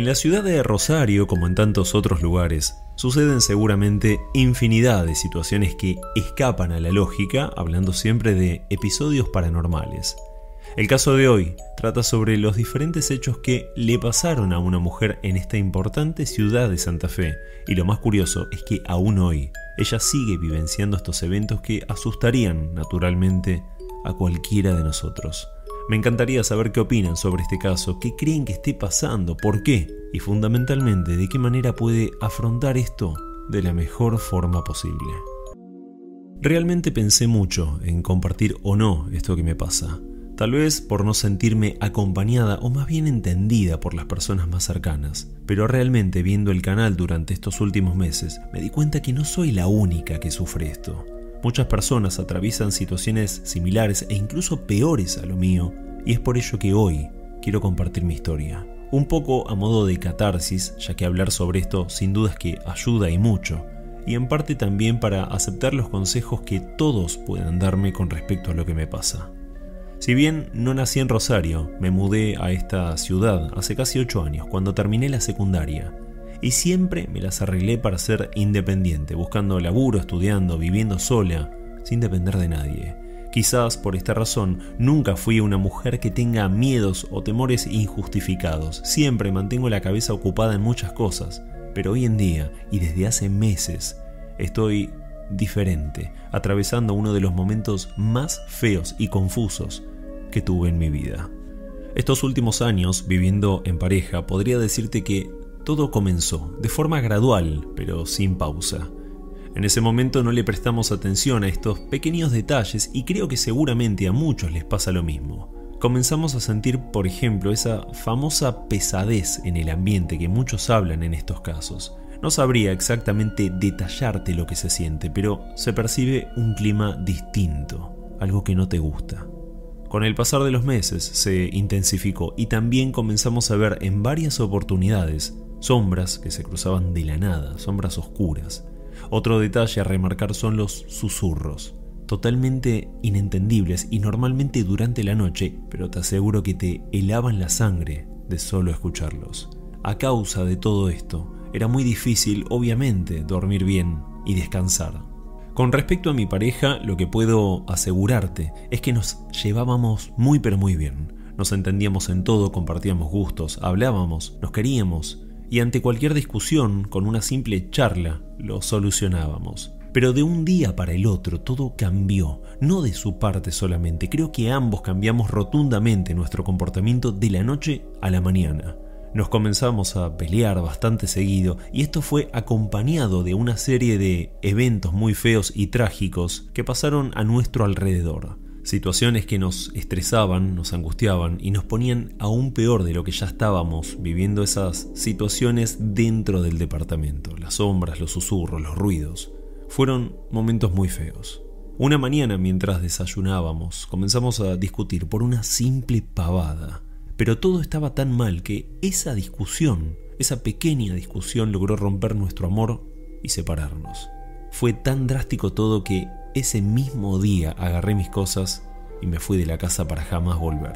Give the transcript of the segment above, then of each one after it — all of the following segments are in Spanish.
En la ciudad de Rosario, como en tantos otros lugares, suceden seguramente infinidad de situaciones que escapan a la lógica, hablando siempre de episodios paranormales. El caso de hoy trata sobre los diferentes hechos que le pasaron a una mujer en esta importante ciudad de Santa Fe, y lo más curioso es que aún hoy ella sigue vivenciando estos eventos que asustarían naturalmente a cualquiera de nosotros. Me encantaría saber qué opinan sobre este caso, qué creen que esté pasando, por qué y fundamentalmente de qué manera puede afrontar esto de la mejor forma posible. Realmente pensé mucho en compartir o no esto que me pasa. Tal vez por no sentirme acompañada o más bien entendida por las personas más cercanas. Pero realmente viendo el canal durante estos últimos meses, me di cuenta que no soy la única que sufre esto. Muchas personas atraviesan situaciones similares e incluso peores a lo mío, y es por ello que hoy quiero compartir mi historia. Un poco a modo de catarsis, ya que hablar sobre esto sin duda es que ayuda y mucho, y en parte también para aceptar los consejos que todos puedan darme con respecto a lo que me pasa. Si bien no nací en Rosario, me mudé a esta ciudad hace casi 8 años, cuando terminé la secundaria, y siempre me las arreglé para ser independiente, buscando laburo, estudiando, viviendo sola, sin depender de nadie. Quizás por esta razón nunca fui una mujer que tenga miedos o temores injustificados. Siempre mantengo la cabeza ocupada en muchas cosas, pero hoy en día y desde hace meses estoy diferente, atravesando uno de los momentos más feos y confusos que tuve en mi vida. Estos últimos años viviendo en pareja podría decirte que todo comenzó de forma gradual, pero sin pausa. En ese momento no le prestamos atención a estos pequeños detalles y creo que seguramente a muchos les pasa lo mismo. Comenzamos a sentir, por ejemplo, esa famosa pesadez en el ambiente que muchos hablan en estos casos. No sabría exactamente detallarte lo que se siente, pero se percibe un clima distinto, algo que no te gusta. Con el pasar de los meses se intensificó y también comenzamos a ver en varias oportunidades sombras que se cruzaban de la nada, sombras oscuras. Otro detalle a remarcar son los susurros, totalmente inentendibles y normalmente durante la noche, pero te aseguro que te helaban la sangre de solo escucharlos. A causa de todo esto, era muy difícil, obviamente, dormir bien y descansar. Con respecto a mi pareja, lo que puedo asegurarte es que nos llevábamos muy pero muy bien. Nos entendíamos en todo, compartíamos gustos, hablábamos, nos queríamos, y ante cualquier discusión, con una simple charla, lo solucionábamos. Pero de un día para el otro todo cambió, no de su parte solamente, creo que ambos cambiamos rotundamente nuestro comportamiento de la noche a la mañana. Nos comenzamos a pelear bastante seguido y esto fue acompañado de una serie de eventos muy feos y trágicos que pasaron a nuestro alrededor. Situaciones que nos estresaban, nos angustiaban y nos ponían aún peor de lo que ya estábamos viviendo esas situaciones dentro del departamento. Las sombras, los susurros, los ruidos. Fueron momentos muy feos. Una mañana mientras desayunábamos comenzamos a discutir por una simple pavada. Pero todo estaba tan mal que esa discusión, esa pequeña discusión logró romper nuestro amor y separarnos. Fue tan drástico todo que ese mismo día agarré mis cosas y me fui de la casa para jamás volver.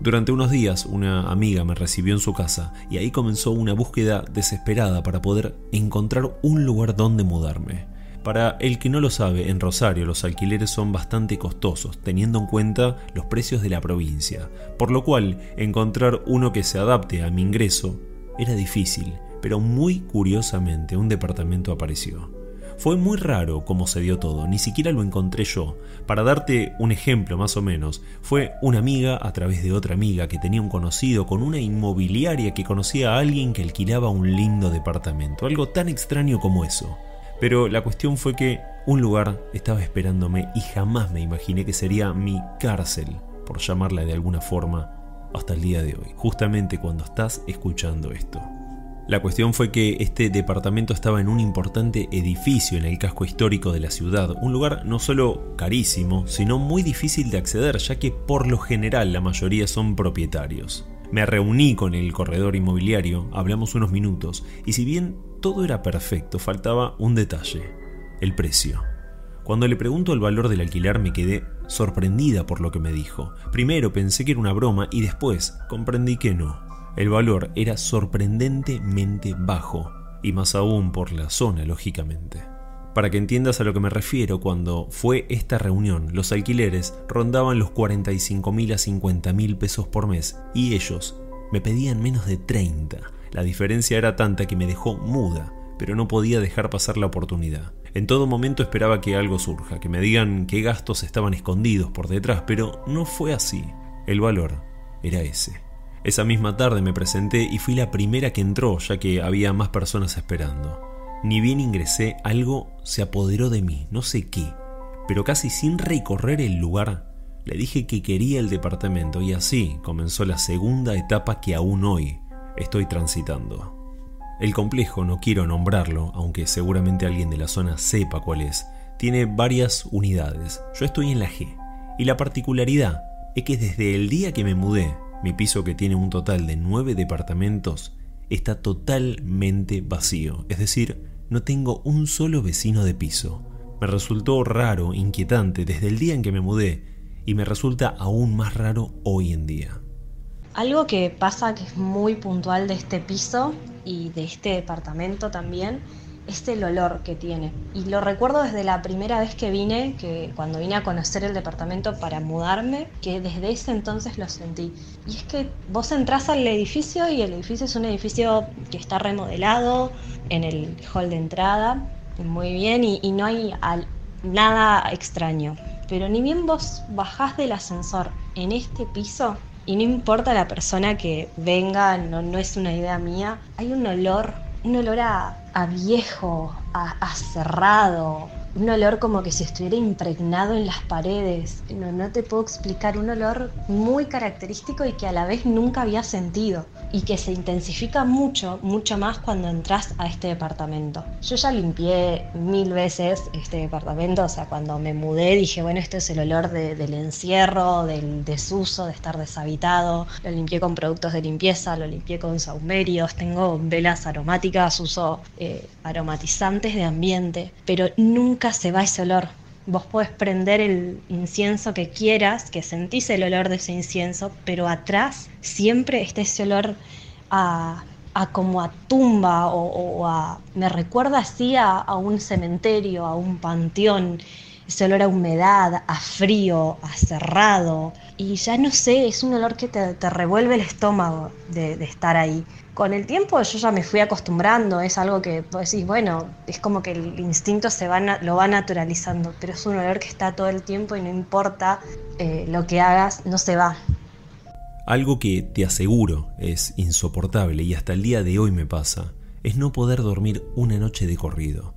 Durante unos días una amiga me recibió en su casa y ahí comenzó una búsqueda desesperada para poder encontrar un lugar donde mudarme. Para el que no lo sabe, en Rosario los alquileres son bastante costosos, teniendo en cuenta los precios de la provincia, por lo cual encontrar uno que se adapte a mi ingreso era difícil, pero muy curiosamente un departamento apareció. Fue muy raro cómo se dio todo, ni siquiera lo encontré yo. Para darte un ejemplo más o menos, fue una amiga a través de otra amiga que tenía un conocido con una inmobiliaria que conocía a alguien que alquilaba un lindo departamento, algo tan extraño como eso. Pero la cuestión fue que un lugar estaba esperándome y jamás me imaginé que sería mi cárcel, por llamarla de alguna forma, hasta el día de hoy, justamente cuando estás escuchando esto. La cuestión fue que este departamento estaba en un importante edificio en el casco histórico de la ciudad, un lugar no solo carísimo, sino muy difícil de acceder, ya que por lo general la mayoría son propietarios. Me reuní con el corredor inmobiliario, hablamos unos minutos, y si bien todo era perfecto, faltaba un detalle, el precio. Cuando le pregunto el valor del alquiler me quedé sorprendida por lo que me dijo. Primero pensé que era una broma y después comprendí que no. El valor era sorprendentemente bajo, y más aún por la zona, lógicamente. Para que entiendas a lo que me refiero, cuando fue esta reunión, los alquileres rondaban los 45 mil a 50 mil pesos por mes y ellos me pedían menos de 30. La diferencia era tanta que me dejó muda, pero no podía dejar pasar la oportunidad. En todo momento esperaba que algo surja, que me digan qué gastos estaban escondidos por detrás, pero no fue así. El valor era ese. Esa misma tarde me presenté y fui la primera que entró ya que había más personas esperando. Ni bien ingresé, algo se apoderó de mí, no sé qué, pero casi sin recorrer el lugar, le dije que quería el departamento y así comenzó la segunda etapa que aún hoy estoy transitando. El complejo, no quiero nombrarlo, aunque seguramente alguien de la zona sepa cuál es, tiene varias unidades. Yo estoy en la G. Y la particularidad es que desde el día que me mudé mi piso, que tiene un total de nueve departamentos, está totalmente vacío, es decir, no tengo un solo vecino de piso. Me resultó raro, inquietante desde el día en que me mudé y me resulta aún más raro hoy en día. Algo que pasa que es muy puntual de este piso y de este departamento también es el olor que tiene. Y lo recuerdo desde la primera vez que vine, que cuando vine a conocer el departamento para mudarme, que desde ese entonces lo sentí. Y es que vos entras al edificio y el edificio es un edificio que está remodelado en el hall de entrada, muy bien, y, no hay nada extraño. Pero ni bien vos bajás del ascensor en este piso, y no importa la persona que venga, no es una idea mía, hay un olor, un olor a, a viejo, a, cerrado, un olor como que si estuviera impregnado en las paredes. No, no te puedo explicar, un olor muy característico y que a la vez nunca había sentido y que se intensifica mucho, mucho más cuando entras a este departamento. Yo ya limpié mil veces este departamento, o sea, cuando me mudé dije, bueno, este es el olor del encierro, del desuso, de estar deshabitado. Lo limpié con productos de limpieza, lo limpié con saumerios, tengo velas aromáticas, uso eh, aromatizantes de ambiente, pero nunca se va ese olor Vos podés prender el incienso que quieras, que sentís el olor de ese incienso, pero atrás siempre está ese olor a, como a tumba o, a... Me recuerda así a, un cementerio, a un panteón, ese olor a humedad, a frío, a cerrado. Y ya no sé, es un olor que te, revuelve el estómago de estar ahí con el tiempo yo ya me fui acostumbrando, es algo que vos decís, bueno, es como que el instinto se va, lo va naturalizando, pero es un olor que está todo el tiempo y no importa eh, lo que hagas, no se va. Algo que te aseguro es insoportable y hasta el día de hoy me pasa, es no poder dormir una noche de corrido.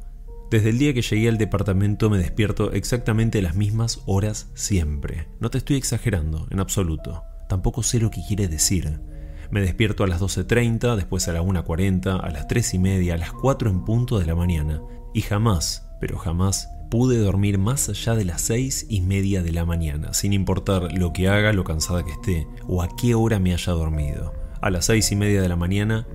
Desde el día que llegué al departamento me despierto exactamente las mismas horas siempre. No te estoy exagerando, en absoluto. Tampoco sé lo que quiere decir. Me despierto a las 12.30, después a la 1.40, a las 3 y media, a las 4 en punto de la mañana. Y jamás, pero jamás, pude dormir más allá de las 6 y media de la mañana, sin importar lo que haga, lo cansada que esté, o a qué hora me haya dormido. A las 6 y media de la mañana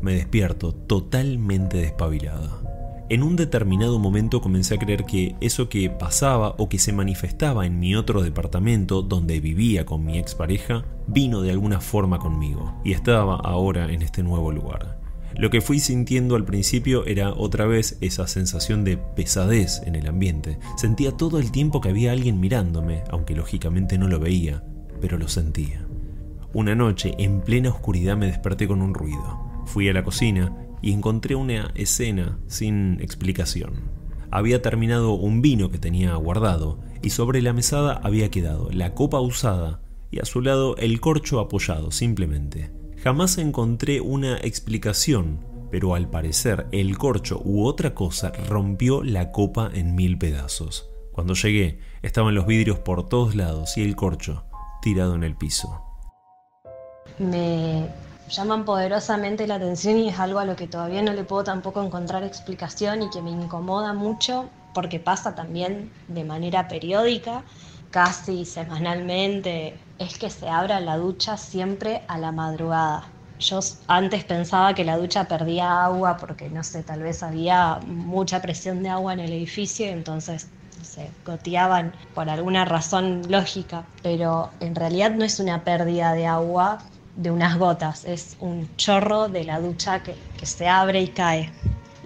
me despierto totalmente despabilada. En un determinado momento comencé a creer que eso que pasaba o que se manifestaba en mi otro departamento donde vivía con mi expareja vino de alguna forma conmigo y estaba ahora en este nuevo lugar. Lo que fui sintiendo al principio era otra vez esa sensación de pesadez en el ambiente. Sentía todo el tiempo que había alguien mirándome, aunque lógicamente no lo veía, pero lo sentía. Una noche, en plena oscuridad, me desperté con un ruido. Fui a la cocina y encontré una escena sin explicación. Había terminado un vino que tenía guardado y sobre la mesada había quedado la copa usada y a su lado el corcho apoyado simplemente. Jamás encontré una explicación, pero al parecer el corcho u otra cosa rompió la copa en mil pedazos. Cuando llegué estaban los vidrios por todos lados y el corcho tirado en el piso. Me llaman poderosamente la atención y es algo a lo que todavía no le puedo tampoco encontrar explicación y que me incomoda mucho porque pasa también de manera periódica, casi semanalmente, es que se abra la ducha siempre a la madrugada. Yo antes pensaba que la ducha perdía agua porque, no sé, tal vez había mucha presión de agua en el edificio y entonces se goteaban por alguna razón lógica, pero en realidad no es una pérdida de agua de unas gotas, es un chorro de la ducha que, que se abre y cae.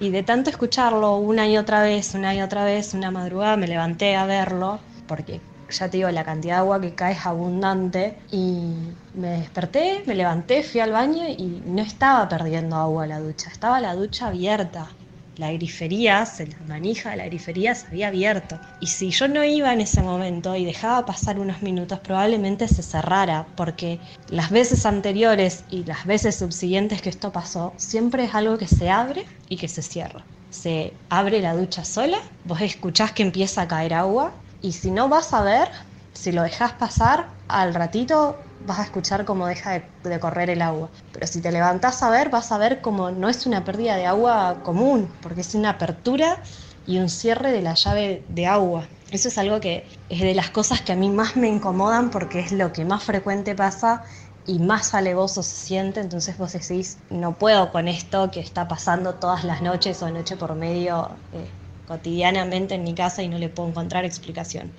Y de tanto escucharlo una y otra vez, una y otra vez, una madrugada me levanté a verlo, porque ya te digo, la cantidad de agua que cae es abundante, y me desperté, me levanté, fui al baño y no estaba perdiendo agua la ducha, estaba la ducha abierta la grifería, la manija la grifería se había abierto. Y si yo no iba en ese momento y dejaba pasar unos minutos, probablemente se cerrara, porque las veces anteriores y las veces subsiguientes que esto pasó, siempre es algo que se abre y que se cierra. Se abre la ducha sola, vos escuchás que empieza a caer agua, y si no vas a ver, si lo dejas pasar, al ratito vas a escuchar cómo deja de, correr el agua. Pero si te levantás a ver, vas a ver cómo no es una pérdida de agua común, porque es una apertura y un cierre de la llave de agua. Eso es algo que es de las cosas que a mí más me incomodan porque es lo que más frecuente pasa y más alevoso se siente, entonces vos decís, no puedo con esto que está pasando todas las noches o noche por medio eh, cotidianamente en mi casa y no le puedo encontrar explicación.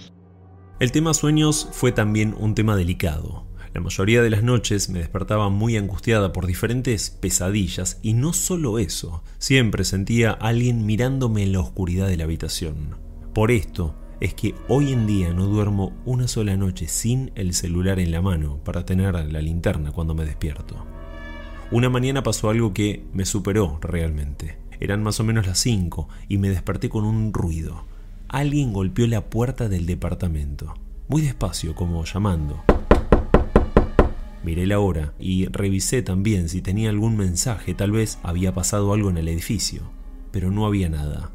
El tema sueños fue también un tema delicado. La mayoría de las noches me despertaba muy angustiada por diferentes pesadillas y no solo eso, siempre sentía a alguien mirándome en la oscuridad de la habitación. Por esto es que hoy en día no duermo una sola noche sin el celular en la mano para tener la linterna cuando me despierto. Una mañana pasó algo que me superó realmente. Eran más o menos las 5 y me desperté con un ruido alguien golpeó la puerta del departamento, muy despacio, como llamando. Miré la hora y revisé también si tenía algún mensaje, tal vez había pasado algo en el edificio, pero no había nada.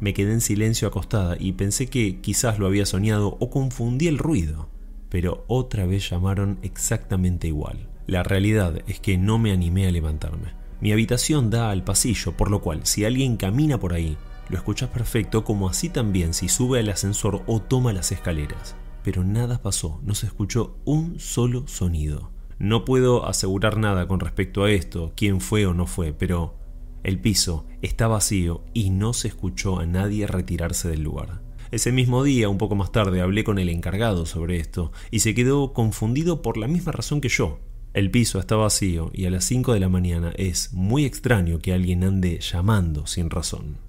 Me quedé en silencio acostada y pensé que quizás lo había soñado o confundí el ruido, pero otra vez llamaron exactamente igual. La realidad es que no me animé a levantarme. Mi habitación da al pasillo, por lo cual si alguien camina por ahí, lo escuchas perfecto como así también si sube al ascensor o toma las escaleras. Pero nada pasó, no se escuchó un solo sonido. No puedo asegurar nada con respecto a esto, quién fue o no fue, pero el piso está vacío y no se escuchó a nadie retirarse del lugar. Ese mismo día, un poco más tarde, hablé con el encargado sobre esto y se quedó confundido por la misma razón que yo. El piso está vacío y a las 5 de la mañana es muy extraño que alguien ande llamando sin razón.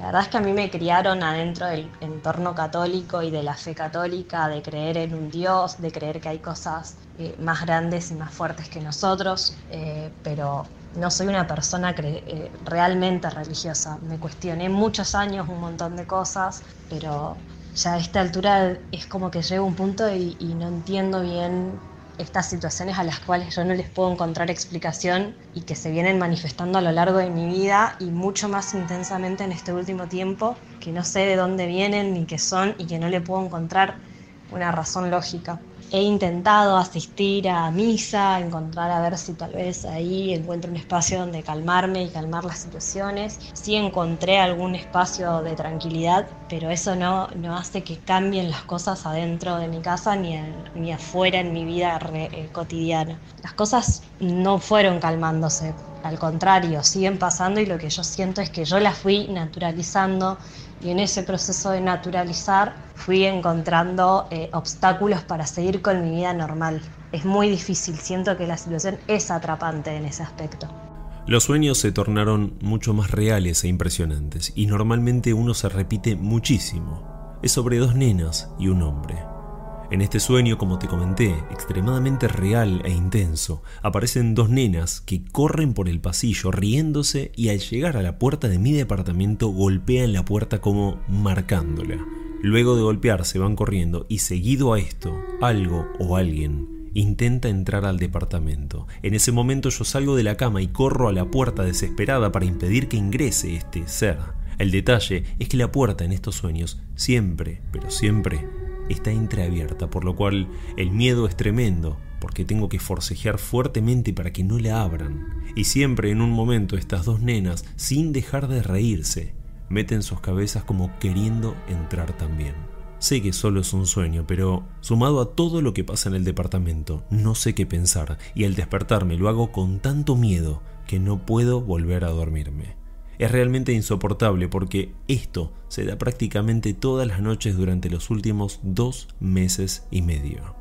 La verdad es que a mí me criaron adentro del entorno católico y de la fe católica, de creer en un Dios, de creer que hay cosas eh, más grandes y más fuertes que nosotros, eh, pero no soy una persona eh, realmente religiosa. Me cuestioné muchos años un montón de cosas, pero ya a esta altura es como que llego a un punto y no entiendo bien estas situaciones a las cuales yo no les puedo encontrar explicación y que se vienen manifestando a lo largo de mi vida y mucho más intensamente en este último tiempo, que no sé de dónde vienen ni qué son y que no le puedo encontrar una razón lógica. He intentado asistir a misa, encontrar a ver si tal vez ahí encuentro un espacio donde calmarme y calmar las situaciones. Sí encontré algún espacio de tranquilidad, pero eso no, no hace que cambien las cosas adentro de mi casa ni, ni afuera en mi vida eh, cotidiana. Las cosas no fueron calmándose, al contrario, siguen pasando y lo que yo siento es que yo las fui naturalizando y en ese proceso de naturalizar fui encontrando eh, obstáculos para seguir con mi vida normal. Es muy difícil, siento que la situación es atrapante en ese aspecto. Los sueños se tornaron mucho más reales e impresionantes y normalmente uno se repite muchísimo. Es sobre dos nenas y un hombre. En este sueño, como te comenté, extremadamente real e intenso, aparecen dos nenas que corren por el pasillo riéndose y al llegar a la puerta de mi departamento golpean la puerta como marcándola. Luego de golpear se van corriendo y seguido a esto, algo o alguien intenta entrar al departamento. En ese momento yo salgo de la cama y corro a la puerta desesperada para impedir que ingrese este ser. El detalle es que la puerta en estos sueños siempre, pero siempre está entreabierta, por lo cual el miedo es tremendo porque tengo que forcejear fuertemente para que no la abran. Y siempre en un momento estas dos nenas, sin dejar de reírse, meten sus cabezas como queriendo entrar también. Sé que solo es un sueño, pero sumado a todo lo que pasa en el departamento, no sé qué pensar y al despertarme lo hago con tanto miedo que no puedo volver a dormirme. Es realmente insoportable porque esto se da prácticamente todas las noches durante los últimos dos meses y medio.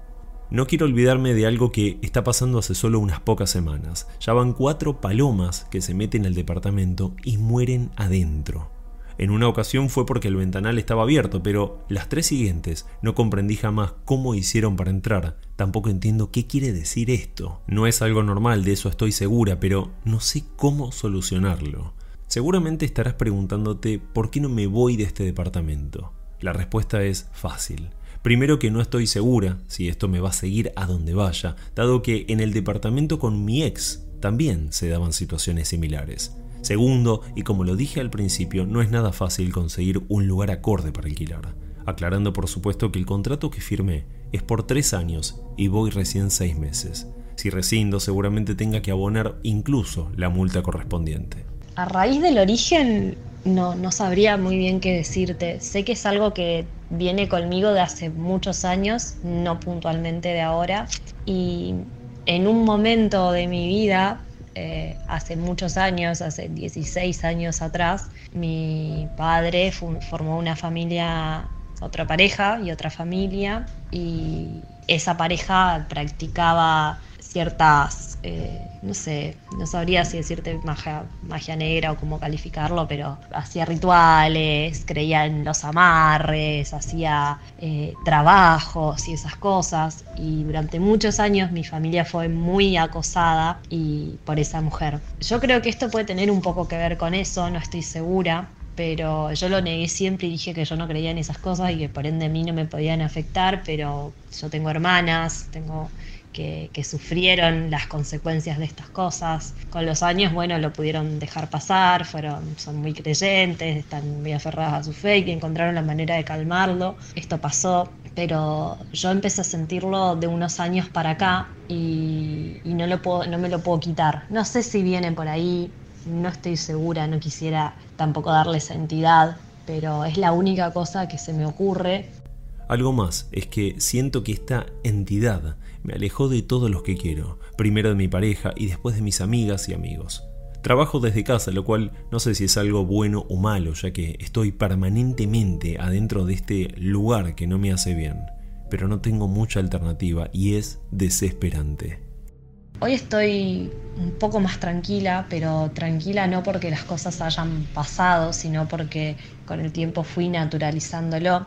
No quiero olvidarme de algo que está pasando hace solo unas pocas semanas. Ya van cuatro palomas que se meten al departamento y mueren adentro. En una ocasión fue porque el ventanal estaba abierto, pero las tres siguientes no comprendí jamás cómo hicieron para entrar. Tampoco entiendo qué quiere decir esto. No es algo normal, de eso estoy segura, pero no sé cómo solucionarlo. Seguramente estarás preguntándote por qué no me voy de este departamento. La respuesta es fácil. Primero que no estoy segura si esto me va a seguir a donde vaya, dado que en el departamento con mi ex también se daban situaciones similares. Segundo, y como lo dije al principio, no es nada fácil conseguir un lugar acorde para alquilar. Aclarando por supuesto que el contrato que firmé es por tres años y voy recién seis meses. Si rescindo seguramente tenga que abonar incluso la multa correspondiente. A raíz del origen no, no sabría muy bien qué decirte. Sé que es algo que viene conmigo de hace muchos años, no puntualmente de ahora. Y en un momento de mi vida eh, hace muchos años, hace 16 años atrás, mi padre formó una familia, otra pareja y otra familia, y esa pareja practicaba ciertas eh, no sé, no sabría si decirte magia, magia negra o cómo calificarlo, pero hacía rituales, creía en los amarres, hacía eh, trabajos y esas cosas. Y durante muchos años mi familia fue muy acosada y por esa mujer. Yo creo que esto puede tener un poco que ver con eso, no estoy segura, pero yo lo negué siempre y dije que yo no creía en esas cosas y que por ende a mí no me podían afectar, pero yo tengo hermanas, tengo que, sufrieron las consecuencias de estas cosas. Con los años, bueno, lo pudieron dejar pasar, fueron, son muy creyentes, están muy aferradas a su fe y encontraron la manera de calmarlo. Esto pasó, pero yo empecé a sentirlo de unos años para acá y, no, lo puedo, no me lo puedo quitar. No sé si viene por ahí, no estoy segura, no quisiera tampoco darles entidad, pero es la única cosa que se me ocurre. Algo más es que siento que esta entidad me alejó de todos los que quiero, primero de mi pareja y después de mis amigas y amigos. Trabajo desde casa, lo cual no sé si es algo bueno o malo, ya que estoy permanentemente adentro de este lugar que no me hace bien, pero no tengo mucha alternativa y es desesperante. Hoy estoy un poco más tranquila, pero tranquila no porque las cosas hayan pasado, sino porque con el tiempo fui naturalizándolo.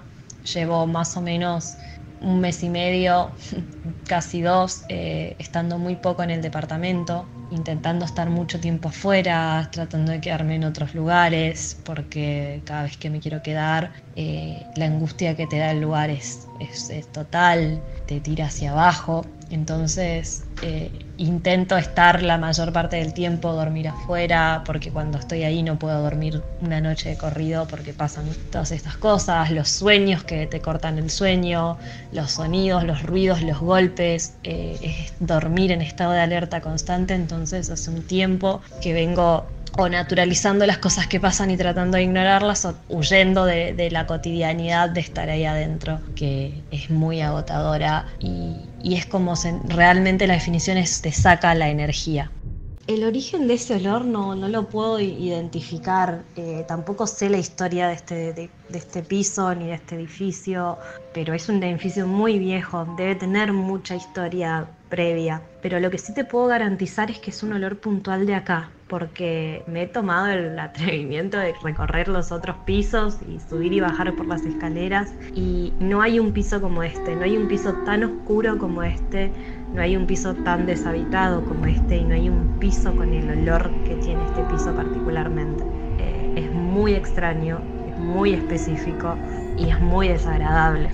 Llevo más o menos un mes y medio, casi dos, eh, estando muy poco en el departamento, intentando estar mucho tiempo afuera, tratando de quedarme en otros lugares, porque cada vez que me quiero quedar, eh, la angustia que te da el lugar es, es total, te tira hacia abajo. Entonces eh, intento estar la mayor parte del tiempo, dormir afuera, porque cuando estoy ahí no puedo dormir una noche de corrido porque pasan todas estas cosas, los sueños que te cortan el sueño, los sonidos, los ruidos, los golpes, eh, es dormir en estado de alerta constante, entonces hace un tiempo que vengo o naturalizando las cosas que pasan y tratando de ignorarlas o huyendo de, la cotidianidad de estar ahí adentro, que es muy agotadora y, es como realmente la definición es te saca la energía. El origen de ese olor no, no lo puedo identificar, eh, tampoco sé la historia de este, de este piso ni de este edificio, pero es un edificio muy viejo, debe tener mucha historia previa. Pero lo que sí te puedo garantizar es que es un olor puntual de acá, porque me he tomado el atrevimiento de recorrer los otros pisos y subir y bajar por las escaleras y no hay un piso como este, no hay un piso tan oscuro como este, no hay un piso tan deshabitado como este y no hay un piso con el olor que tiene este piso particularmente. Eh, es muy extraño, es muy específico y es muy desagradable.